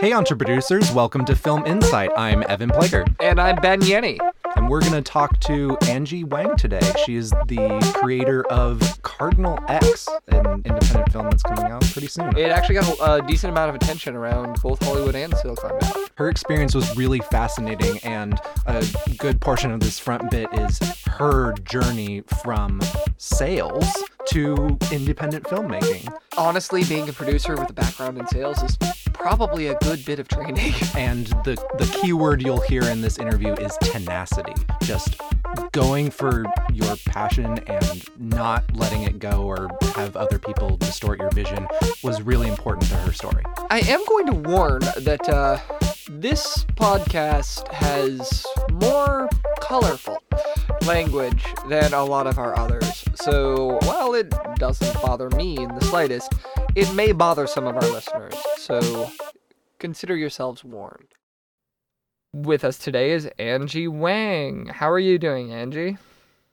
Hey, entrepreneurs, welcome to Film Insight. I'm Evan Pleger. And I'm Ben Yennie. And we're going to talk to Angie Wang today. She is the creator of Cardinal X, an independent film that's coming out pretty soon. It actually got a, a decent amount of attention around both Hollywood and Silicon Valley. Her experience was really fascinating, and a good portion of this front bit is her journey from sales to independent filmmaking. Honestly, being a producer with a background in sales is probably a good bit of training. And the the key word you'll hear in this interview is tenacity. Just going for your passion and not letting it go or have other people distort your vision was really important to her story. I am going to warn that uh, this podcast has more colorful language than a lot of our others. So while it doesn't bother me in the slightest, it may bother some of our listeners. So consider yourselves warned. With us today is Angie Wang. How are you doing, Angie?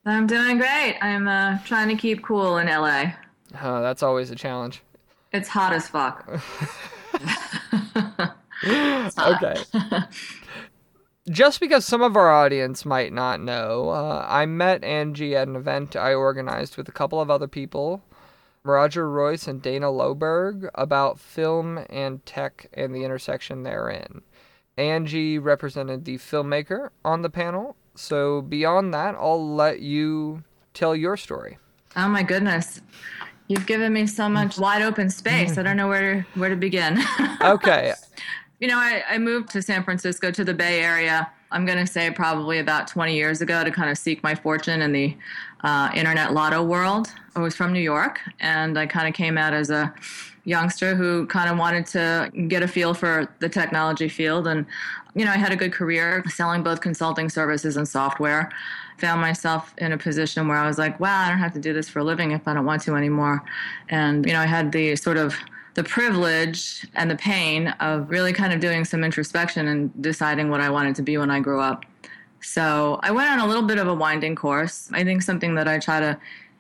I'm doing great. I'm uh, trying to keep cool in LA. Uh, that's always a challenge. It's hot as fuck. okay. Just because some of our audience might not know, uh, I met Angie at an event I organized with a couple of other people, Roger Royce and Dana Loberg, about film and tech and the intersection therein. Angie represented the filmmaker on the panel, so beyond that, I'll let you tell your story. Oh my goodness. You've given me so much wide open space. I don't know where to, where to begin. okay. You know, I, I moved to San Francisco to the Bay Area. I'm going to say probably about 20 years ago to kind of seek my fortune in the uh, internet lotto world. I was from New York and I kind of came out as a youngster who kind of wanted to get a feel for the technology field. And, you know, I had a good career selling both consulting services and software. Found myself in a position where I was like, wow, I don't have to do this for a living if I don't want to anymore. And, you know, I had the sort of the privilege and the pain of really kind of doing some introspection and deciding what I wanted to be when I grew up. So I went on a little bit of a winding course. I think something that I try to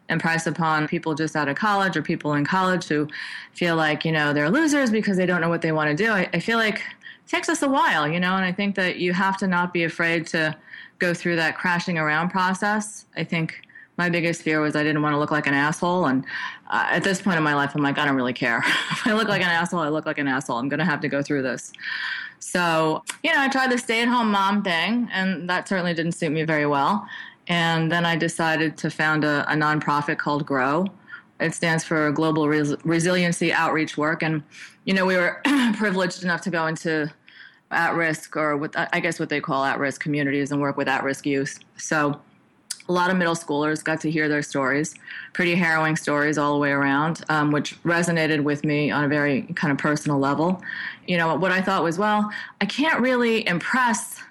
impress upon people just out of college or people in college who feel like, you know, they're losers because they don't know what they want to do. I, I feel like it takes us a while, you know, and I think that you have to not be afraid to go through that crashing around process. I think my biggest fear was I didn't want to look like an asshole. And uh, at this point in my life, I'm like, I don't really care. if I look like an asshole, I look like an asshole. I'm going to have to go through this. So, you know, I tried the stay at home mom thing, and that certainly didn't suit me very well. And then I decided to found a, a nonprofit called GROW. It stands for Global Res- Resiliency Outreach Work. And, you know, we were privileged enough to go into at risk, or what I guess what they call at risk communities, and work with at risk youth. So, a lot of middle schoolers got to hear their stories, pretty harrowing stories all the way around, um, which resonated with me on a very kind of personal level. You know, what I thought was, well, I can't really impress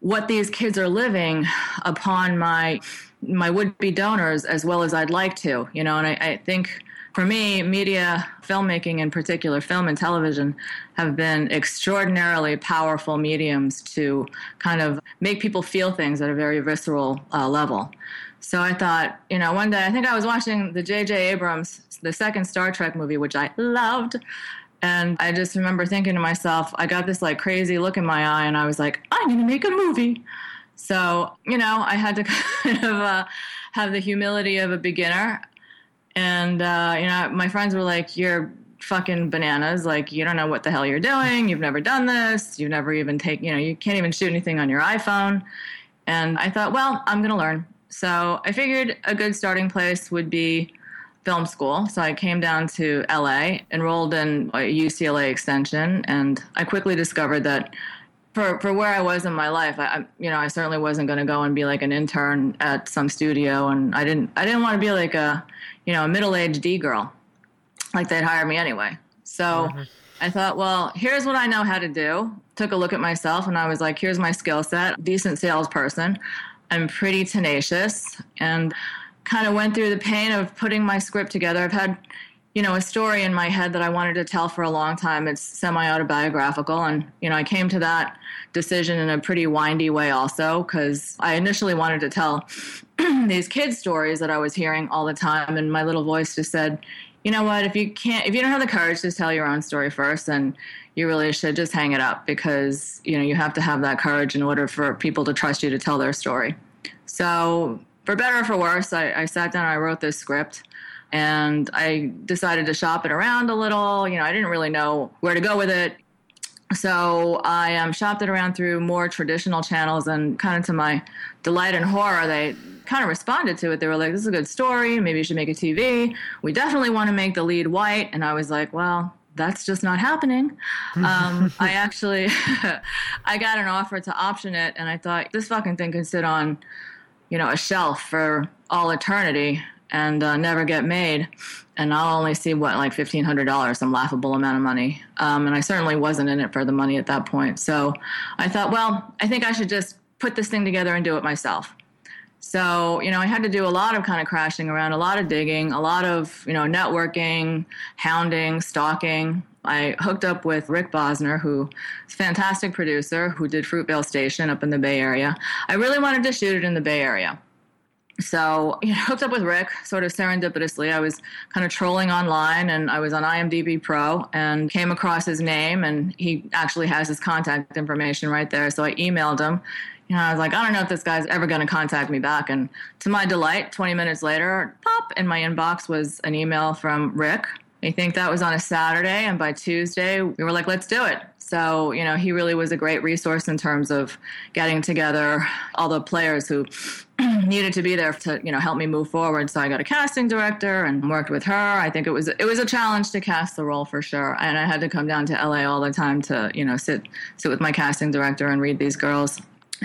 what these kids are living upon my my would-be donors as well as I'd like to, you know, and I, I think for me, media, filmmaking in particular, film and television, have been extraordinarily powerful mediums to kind of make people feel things at a very visceral uh, level. So I thought, you know, one day I think I was watching the J.J. Abrams, the second Star Trek movie, which I loved. And I just remember thinking to myself, I got this like crazy look in my eye, and I was like, I'm going to make a movie. So, you know, I had to kind of uh, have the humility of a beginner and, uh, you know, my friends were like, you're fucking bananas. Like, you don't know what the hell you're doing. You've never done this. You've never even taken, you know, you can't even shoot anything on your iPhone. And I thought, well, I'm going to learn. So I figured a good starting place would be film school. So I came down to LA, enrolled in a UCLA extension, and I quickly discovered that for, for where I was in my life, I, you know, I certainly wasn't going to go and be like an intern at some studio, and I didn't, I didn't want to be like a, you know, a middle-aged D girl, like they'd hire me anyway. So mm-hmm. I thought, well, here's what I know how to do. Took a look at myself, and I was like, here's my skill set. Decent salesperson. I'm pretty tenacious, and kind of went through the pain of putting my script together. I've had you know, a story in my head that I wanted to tell for a long time. It's semi autobiographical. And, you know, I came to that decision in a pretty windy way also, because I initially wanted to tell these kids' stories that I was hearing all the time. And my little voice just said, you know what? If you can't, if you don't have the courage to tell your own story first, then you really should just hang it up because you know you have to have that courage in order for people to trust you to tell their story. So, for better or for worse, I, I sat down and I wrote this script and I decided to shop it around a little. You know, I didn't really know where to go with it. So I um, shopped it around through more traditional channels, and kind of to my delight and horror, they kind of responded to it. They were like, "This is a good story. Maybe you should make a TV. We definitely want to make the lead white." And I was like, "Well, that's just not happening." Um, I actually, I got an offer to option it, and I thought this fucking thing could sit on, you know, a shelf for all eternity and uh, never get made. And I'll only see what like fifteen hundred dollars, some laughable amount of money. Um, and I certainly wasn't in it for the money at that point. So I thought, well, I think I should just put this thing together and do it myself. So, you know, I had to do a lot of kind of crashing around, a lot of digging, a lot of, you know, networking, hounding, stalking. I hooked up with Rick Bosner, who is a fantastic producer who did Fruitvale Station up in the Bay Area. I really wanted to shoot it in the Bay Area so you know, hooked up with Rick sort of serendipitously. I was kind of trolling online and I was on IMDb Pro and came across his name and he actually has his contact information right there. So I emailed him. You know, I was like, I don't know if this guy's ever going to contact me back. And to my delight, 20 minutes later, pop in my inbox was an email from Rick. I think that was on a Saturday, and by Tuesday, we were like, let's do it. So, you know, he really was a great resource in terms of getting together all the players who needed to be there to you know help me move forward. So i got a casting director and worked with her. I think it was it was a challenge to cast the role for sure. And i had to come down to la all the time to you know sit sit with my casting director and read these girls.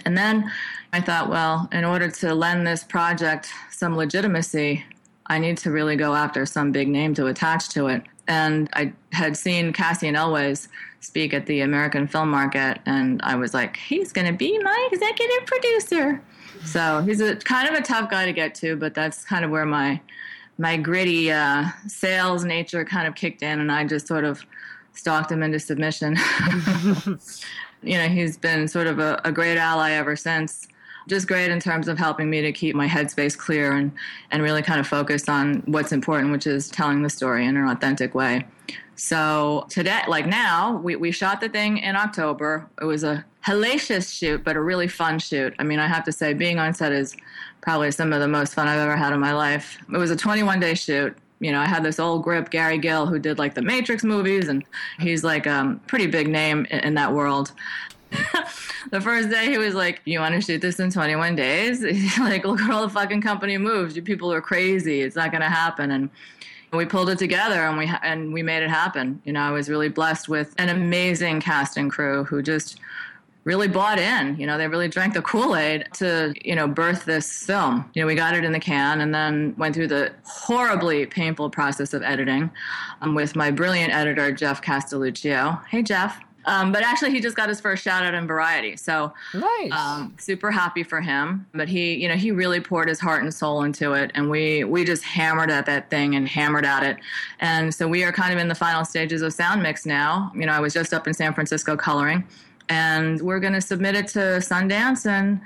And then i thought well in order to lend this project some legitimacy i need to really go after some big name to attach to it. And i had seen cassian elwes speak at the american film market and i was like he's going to be my executive producer. So he's a kind of a tough guy to get to, but that's kind of where my my gritty uh, sales nature kind of kicked in, and I just sort of stalked him into submission. you know, he's been sort of a, a great ally ever since just great in terms of helping me to keep my headspace clear and, and really kind of focus on what's important, which is telling the story in an authentic way. So today, like now, we, we shot the thing in October. It was a hellacious shoot, but a really fun shoot. I mean, I have to say, being on set is probably some of the most fun I've ever had in my life. It was a 21 day shoot. You know, I had this old grip, Gary Gill, who did like the Matrix movies, and he's like a um, pretty big name in, in that world. the first day he was like, "You want to shoot this in 21 days?" Like, "Look at all the fucking company moves. You people are crazy. It's not going to happen." And we pulled it together and we and we made it happen. You know, I was really blessed with an amazing cast and crew who just really bought in. You know, they really drank the Kool Aid to, you know, birth this film. You know, we got it in the can and then went through the horribly painful process of editing um, with my brilliant editor, Jeff Castelluccio. Hey, Jeff. Um, but actually, he just got his first shout out in Variety, so nice. Um, super happy for him. But he, you know, he really poured his heart and soul into it, and we we just hammered at that thing and hammered at it. And so we are kind of in the final stages of sound mix now. You know, I was just up in San Francisco coloring, and we're going to submit it to Sundance and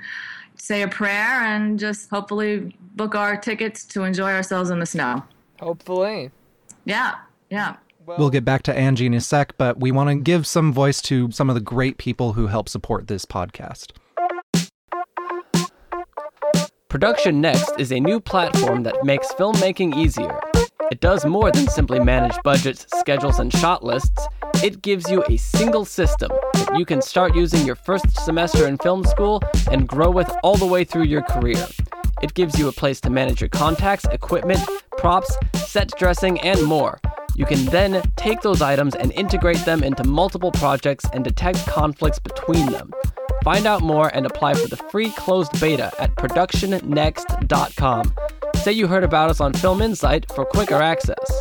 say a prayer and just hopefully book our tickets to enjoy ourselves in the snow. Hopefully. Yeah. Yeah. Well, we'll get back to Angie in a sec, but we want to give some voice to some of the great people who help support this podcast. Production Next is a new platform that makes filmmaking easier. It does more than simply manage budgets, schedules, and shot lists. It gives you a single system that you can start using your first semester in film school and grow with all the way through your career. It gives you a place to manage your contacts, equipment, props, set dressing, and more. You can then take those items and integrate them into multiple projects and detect conflicts between them. Find out more and apply for the free closed beta at productionnext.com. Say you heard about us on Film Insight for quicker access.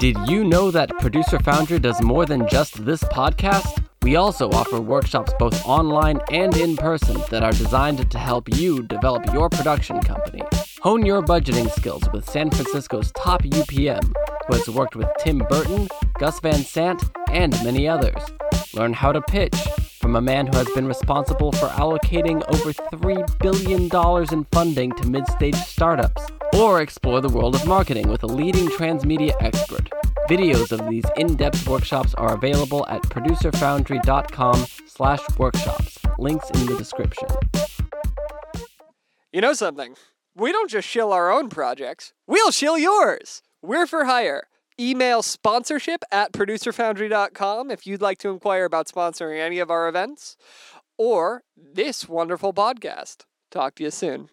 Did you know that Producer Foundry does more than just this podcast? We also offer workshops both online and in person that are designed to help you develop your production company. Hone your budgeting skills with San Francisco's top UPM, who has worked with Tim Burton, Gus Van Sant, and many others. Learn how to pitch from a man who has been responsible for allocating over $3 billion in funding to mid stage startups. or explore the world of marketing with a leading transmedia expert. Videos of these in-depth workshops are available at producerfoundry.com slash workshops. Links in the description. You know something? We don't just shill our own projects, we'll shill yours. We're for hire. Email sponsorship at producerfoundry.com if you'd like to inquire about sponsoring any of our events or this wonderful podcast. Talk to you soon.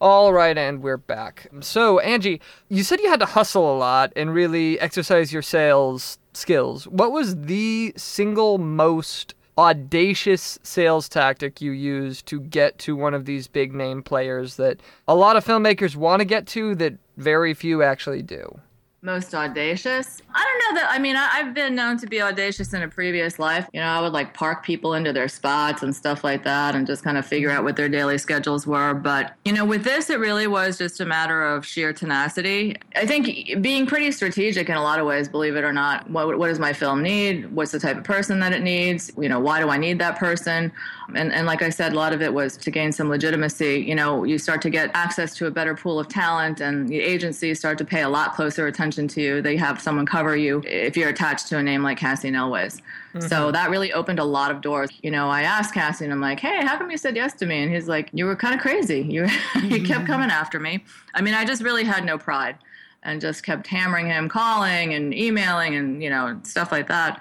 All right, and we're back. So, Angie, you said you had to hustle a lot and really exercise your sales skills. What was the single most audacious sales tactic you used to get to one of these big name players that a lot of filmmakers want to get to that very few actually do? Most audacious. I don't know that. I mean, I, have been known to be audacious in a previous life. You know, I would like park people into their spots and stuff like that and just kind of figure out what their daily schedules were. But, you know, with this, it really was just a matter of sheer tenacity. I think being pretty strategic in a lot of ways, believe it or not. What, what does my film need? What's the type of person that it needs? You know, why do I need that person? And, and like I said, a lot of it was to gain some legitimacy. You know, you start to get access to a better pool of talent, and the agencies start to pay a lot closer attention to you. They have someone cover you if you're attached to a name like Cassie Elwes. Mm-hmm. So that really opened a lot of doors. You know, I asked Cassian, I'm like, hey, how come you said yes to me? And he's like, you were kind of crazy. You, you kept coming after me. I mean, I just really had no pride and just kept hammering him, calling and emailing and, you know, stuff like that.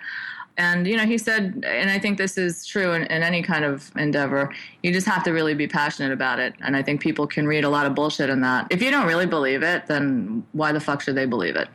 And, you know, he said, and I think this is true in, in, any kind of endeavor, you just have to really be passionate about it. And I think people can read a lot of bullshit in that. If you don't really believe it, then why the fuck should they believe it?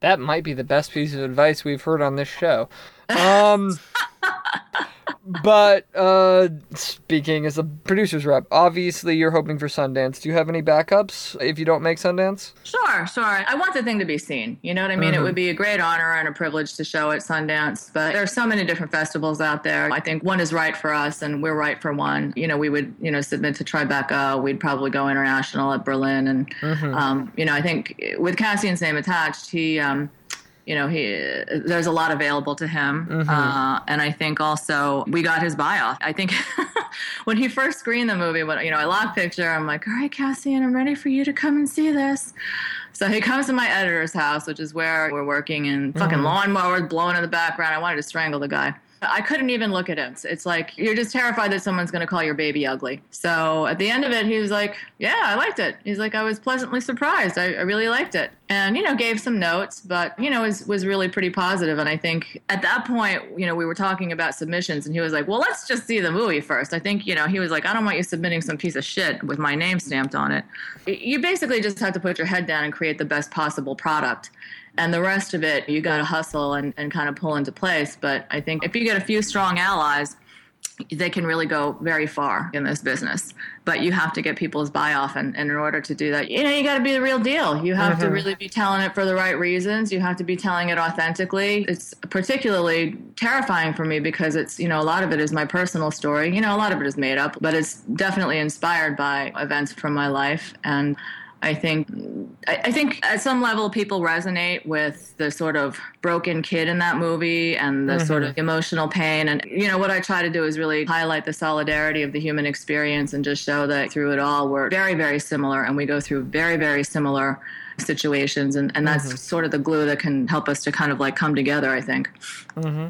That might be the best piece of advice we've heard on this show. Um, but uh, speaking as a producer's rep, obviously you're hoping for Sundance. Do you have any backups if you don't make Sundance? Sure, sure. I want the thing to be seen. You know what I mean? Mm-hmm. It would be a great honor and a privilege to show at Sundance, but there are so many different festivals out there. I think one is right for us, and we're right for one. You know, we would you know submit to Tribeca. We'd probably go international at Berlin, and mm-hmm. um, you know, I think with Cassian's name attached, he. Um, you know he there's a lot available to him. Mm-hmm. uh, and i think also we got his buy off. I think when he first screened the movie when you know i lock picture i'm like all right cassian i'm ready for you to come and see this. So he comes to my editor's house which is where we're working and fucking mm-hmm. lawnmowers blowing in the background. I wanted to strangle the guy I couldn't even look at him. It's like you're just terrified that someone's going to call your baby ugly. So at the end of it, he was like, "Yeah, I liked it." He's like, "I was pleasantly surprised. I, I really liked it." And you know, gave some notes, but you know, was was really pretty positive. And I think at that point, you know, we were talking about submissions, and he was like, "Well, let's just see the movie first. I think you know, he was like, "I don't want you submitting some piece of shit with my name stamped on it." You basically just have to put your head down and create the best possible product and the rest of it you got to hustle and, and kind of pull into place. But i think if you get a few strong allies they can really go very far in this business. But you have to get people's buy off and, and in order to do that you know you got to be the real deal. You have mm-hmm. to really be telling it for the right reasons. You have to be telling it authentically. It's particularly terrifying for me because it's you know a lot of it is my personal story. You know a lot of it is made up but it's definitely inspired by events from my life. And I think I think at some level people resonate with the sort of broken kid in that movie and the mm-hmm. sort of emotional pain and you know what I try to do is really highlight the solidarity of the human experience and just show that through it all we're very very similar and we go through very very similar situations and, and that's mm-hmm. sort of the glue that can help us to kind of like come together I think. Mm-hmm.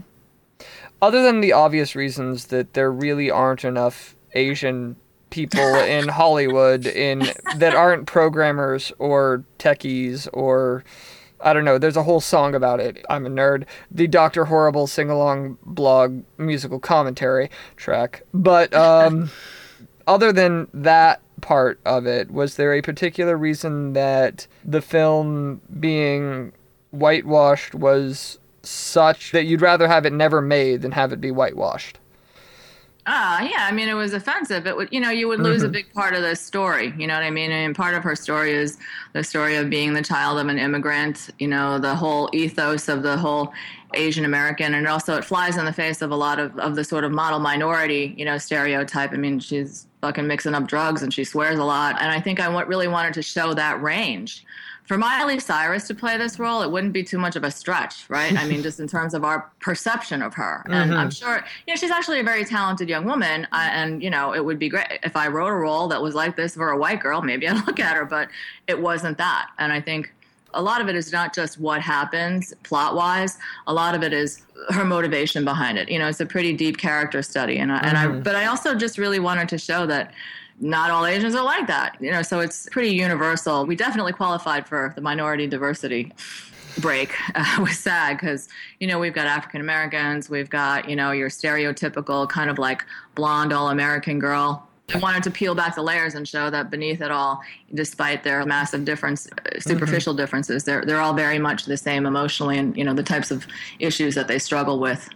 Other than the obvious reasons that there really aren't enough Asian people in Hollywood in that aren't programmers or techies or I don't know. There's a whole song about it. I'm a nerd. The Doctor Horrible sing along blog musical commentary track. But um, other than that part of it, was there a particular reason that the film being whitewashed was such that you'd rather have it never made than have it be whitewashed? Ah, yeah. I mean, it was offensive. It would, you know, you would lose mm-hmm. a big part of the story. You know what I mean? And part of her story is the story of being the child of an immigrant. You know, the whole ethos of the whole Asian American, and also it flies in the face of a lot of of the sort of model minority, you know, stereotype. I mean, she's fucking mixing up drugs and she swears a lot, and I think I really wanted to show that range for Miley Cyrus to play this role, it wouldn't be too much of a stretch, right? I mean, just in terms of our perception of her. And I'm sure, you know, she's actually a very talented young woman. Uh, and, you know, it would be great if I wrote a role that was like this for a white girl, maybe I'd look at her, but it wasn't that. And I think a lot of it is not just what happens plot wise a lot of it is her motivation behind it you know it's a pretty deep character study and I, and I but I also just really wanted to show that not all Asians are like that you know so it's pretty universal we definitely qualified for the minority diversity break uh, with SAG because you know we've got African Americans we've got you know your stereotypical kind of like blonde all American girl I wanted to peel back the layers and show that beneath it all, despite their massive difference, uh, superficial differences, they're they're all very much the same emotionally, and you know the types of issues that they struggle with.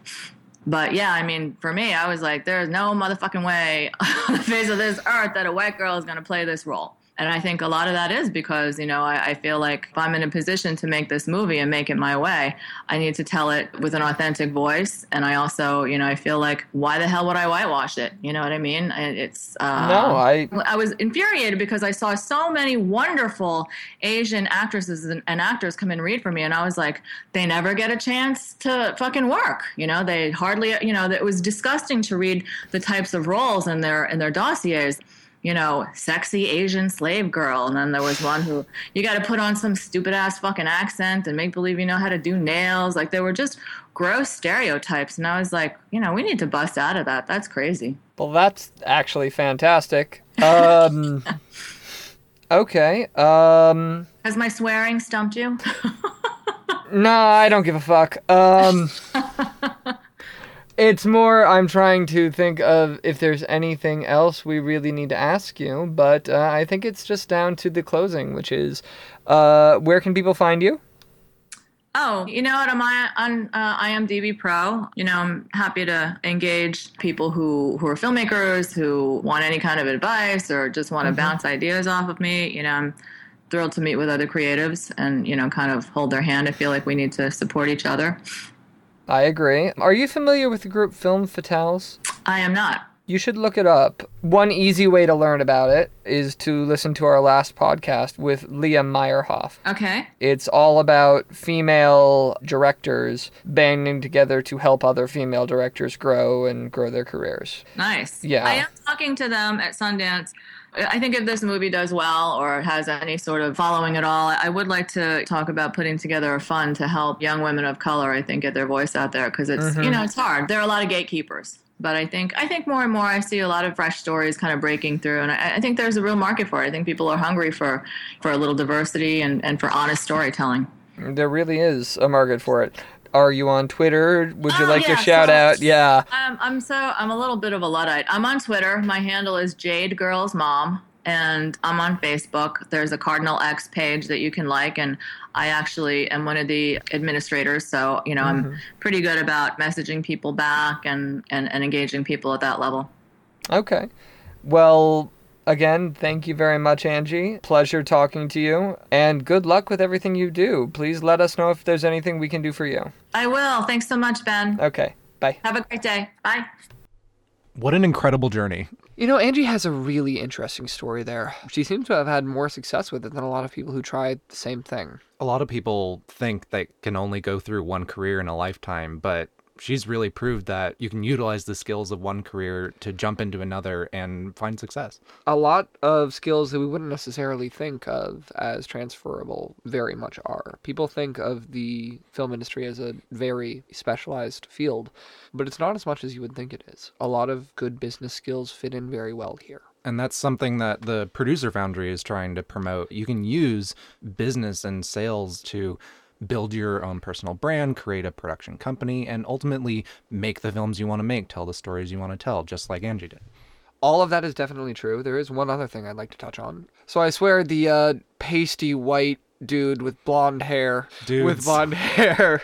But yeah, I mean, for me, I was like, there's no motherfucking way on the face of this earth that a white girl is going to play this role. And I think a lot of that is because, you know, I, I, feel like if I'm in a position to make this movie and make it my way, I need to tell it with an authentic voice. And I also, you know, I feel like, why the hell would I whitewash it? You know what I mean? It's. Uh, no, I. I was infuriated because I saw so many wonderful Asian actresses and, and actors come and read for me. And I was like, they never get a chance to fucking work. You know, they hardly, you know, it was disgusting to read the types of roles in their, in their dossiers you know, sexy Asian slave girl. And then there was one who you got to put on some stupid ass fucking accent and make believe you know how to do nails. Like they were just gross stereotypes. And I was like, you know, we need to bust out of that. That's crazy. Well, that's actually fantastic. Um, okay. Um, Has my swearing stumped you? no, I don't give a fuck. Um, It's more, I'm trying to think of if there's anything else we really need to ask you, but uh, I think it's just down to the closing, which is uh, where can people find you? Oh, you know what? On my on uh, IMDb Pro, you know, I'm happy to engage people who who are filmmakers who want any kind of advice or just want to mm-hmm. bounce ideas off of me. You know, I'm thrilled to meet with other creatives and you know, kind of hold their hand. I feel like we need to support each other. I agree. Are you familiar with the group Film Fatales? I am not. You should look it up. One easy way to learn about it is to listen to our last podcast with Leah Meyerhoff. Okay. It's all about female directors banding together to help other female directors grow and grow their careers. Nice. Yeah. I am talking to them at Sundance I think if this movie does well or has any sort of following at all, I would like to talk about putting together a fund to help young women of color, I think, get their voice out there because it's, mm-hmm. you know, it's hard. There are a lot of gatekeepers. But I think I think more and more I see a lot of fresh stories kind of breaking through, and I, I think there's a real market for it. I think people are hungry for for a little diversity and, and for honest storytelling. There really is a market for it are you on Twitter? Would you oh, like yeah, to shout so, out? Yeah. Um, I'm so I'm a little bit of a luddite. I'm on Twitter. My handle is Jade Girls Mom, and I'm on Facebook. There's a Cardinal X page that you can like, and I actually am one of the administrators. So you know mm-hmm. I'm pretty good about messaging people back and, and and engaging people at that level. Okay. Well, Again, thank you very much, Angie. Pleasure talking to you, and good luck with everything you do. Please let us know if there's anything we can do for you. I will. Thanks so much, Ben. Okay. Bye. Have a great day. Bye. What an incredible journey. You know, Angie has a really interesting story there. She seems to have had more success with it than a lot of people who tried the same thing. A lot of people think they can only go through one career in a lifetime, but she's really proved that you can utilize the skills of one career to jump into another and find success. A lot of skills that we wouldn't necessarily think of as transferable very much are. People think of the film industry as a very specialized field, but it's not as much as you would think it is. A lot of good business skills fit in very well here. And that's something that the producer foundry is trying to promote. You can use business and sales to build your own personal brand, create a production company, and ultimately make the films you want to make, tell the stories you want to tell, just like Angie did. All of that is definitely true. There is one other thing I'd like to touch on. So I swear the uh, pasty white dude with blonde hair, Dudes. with blonde hair,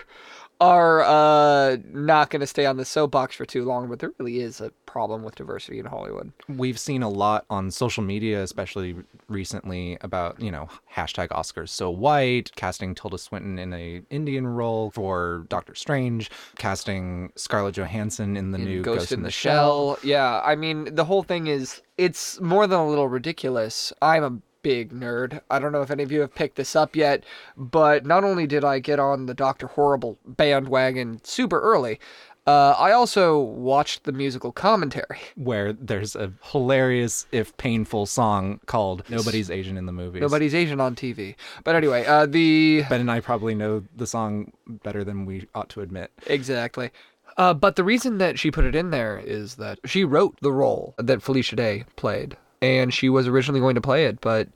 are uh, not going to stay on the soapbox for too long, but there really is a problem with diversity in Hollywood. We've seen a lot on social media, especially recently, about you know hashtag Oscars so white, casting Tilda Swinton in a Indian role for Doctor Strange, casting Scarlett Johansson in the in new Ghost, Ghost in, in, the, the Shell. Shell. Yeah, I mean the whole thing is it's more than a little ridiculous. I'm a big nerd. I don't know if any of you have picked this up yet, but not only did I get on the Doctor Horrible bandwagon super early, uh, I also watched the musical commentary. Where there's a hilarious, if painful, song called "Nobody's Asian in the Movies." Nobody's Asian on TV. But anyway, uh, the Ben and I probably know the song better than we ought to admit. Exactly. Uh, but the reason that she put it in there is that she wrote the role that Felicia Day played, and she was originally going to play it, but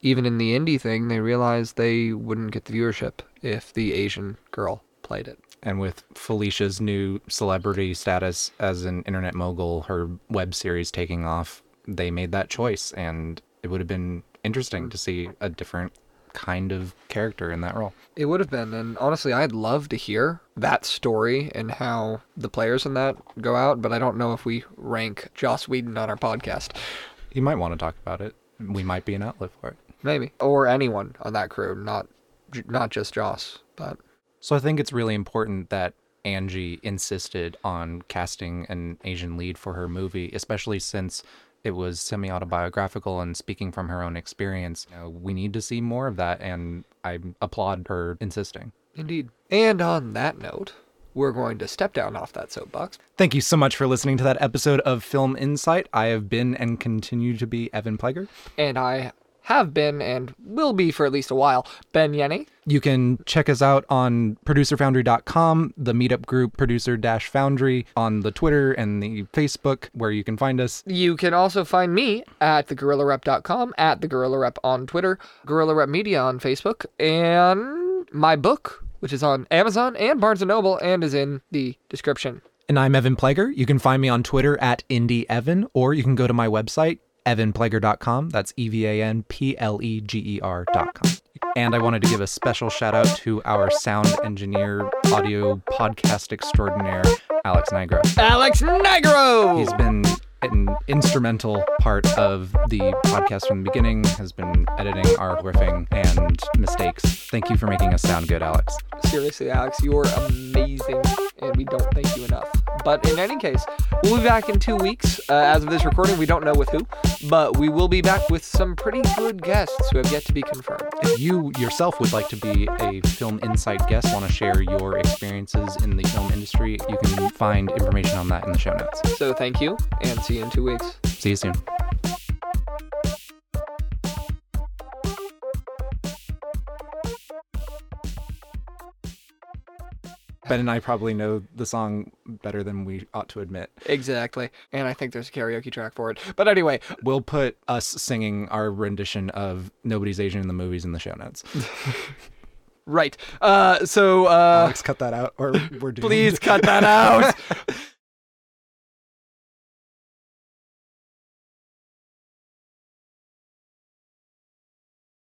even in the indie thing, they realized they wouldn't get the viewership if the Asian girl played it. And with Felicia's new celebrity status as an internet mogul, her web series taking off, they made that choice, and it would have been interesting to see a different kind of character in that role. It would have been, and honestly, I'd love to hear that story and how the players in that go out, but I don't know if we rank Joss Whedon on our podcast. You might want to talk about it. We might be an outlet for it. Maybe. Or anyone on that crew, not not just Joss, but So I think it's really important that Angie insisted on casting an Asian lead for her movie, especially since it was semi autobiographical and speaking from her own experience. You know, we need to see more of that, and I applaud her insisting. Indeed. And on that note, we're going to step down off that soapbox. Thank you so much for listening to that episode of Film Insight. I have been and continue to be Evan Pleger. And I have been and will be for at least a while, Ben Yennie. You can check us out on producerfoundry.com, the meetup group Producer Foundry, on the Twitter and the Facebook, where you can find us. You can also find me at theguerrillarep.com, at theguerrillarep on Twitter, Guerrilla Rep Media on Facebook, and my book, which is on Amazon and Barnes & Noble and is in the description. And I'm Evan Pleger. You can find me on Twitter at IndieEvan, or you can go to my website, evanpleger.com. That's E V A N P L E G E R.com. And I wanted to give a special shout out to our sound engineer, audio podcast extraordinaire, Alex Nigro. Alex Nigro! He's been an instrumental part of the podcast from the beginning, has been editing our riffing and mistakes. Thank you for making us sound good, Alex. Seriously, Alex, you're amazing, and we don't thank you enough. But in any case, we'll be back in two weeks. Uh, as of this recording, we don't know with who, but we will be back with some pretty good guests who have yet to be confirmed. If you yourself would like to be a film insight guest, want to share your experiences in the film industry, you can find information on that in the show notes. So thank you, and see you in two weeks. See you soon. Ben and I probably know the song better than we ought to admit. Exactly. And I think there's a karaoke track for it. But anyway, We'll put us singing our rendition of Nobody's Asian in the movies in the show notes. right. Uh, so uh, Alex, cut that out, or we're doomed. please cut that out.